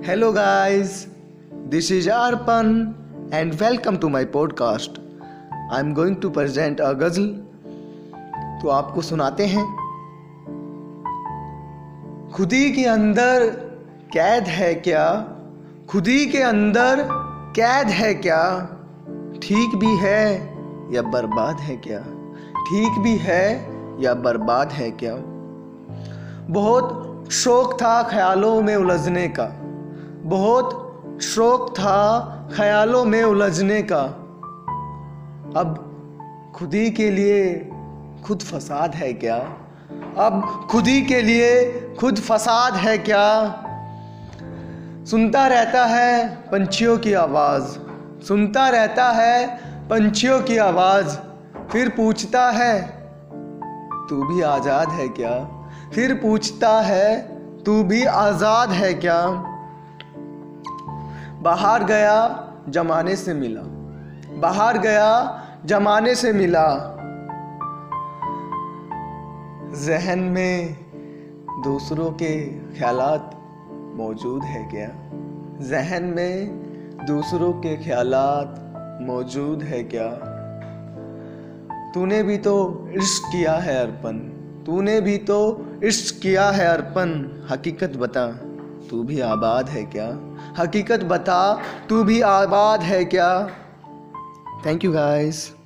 Hello, this is is and welcome to to podcast I am going to present a गज़ल तो आपको सुनाते हैं। खुदी के अंदर कैद है क्या? खुदी के अंदर कैद है क्या? ठीक भी है या बर्बाद है क्या? ठीक भी है या बर्बाद है क्या? बहुत शौक था ख्यालों में उलझने का। बहुत शौक था ख्यालों में उलझने का। अब खुदी के लिए खुद फसाद है क्या? अब खुदी के लिए खुद फसाद है क्या? सुनता रहता है पंछियों की आवाज़। सुनता रहता है पंछियों की आवाज़। फिर पूछता है, तू भी आज़ाद है क्या? फिर पूछता है, तू भी आज़ाद है क्या? बाहर गया, जमाने से मिला। बाहर गया, जमाने से मिला। जहन में दूसरों के ख्यालात मौजूद है क्या? जहन में दूसरों के ख्यालात मौजूद है क्या? तूने भी तो इश्क किया है अर्पण। तूने भी तो इश्क किया है अर्पण। हकीकत बता। तू भी आबाद है क्या? हकीकत बता, तू भी आबाद है क्या? Thank you guys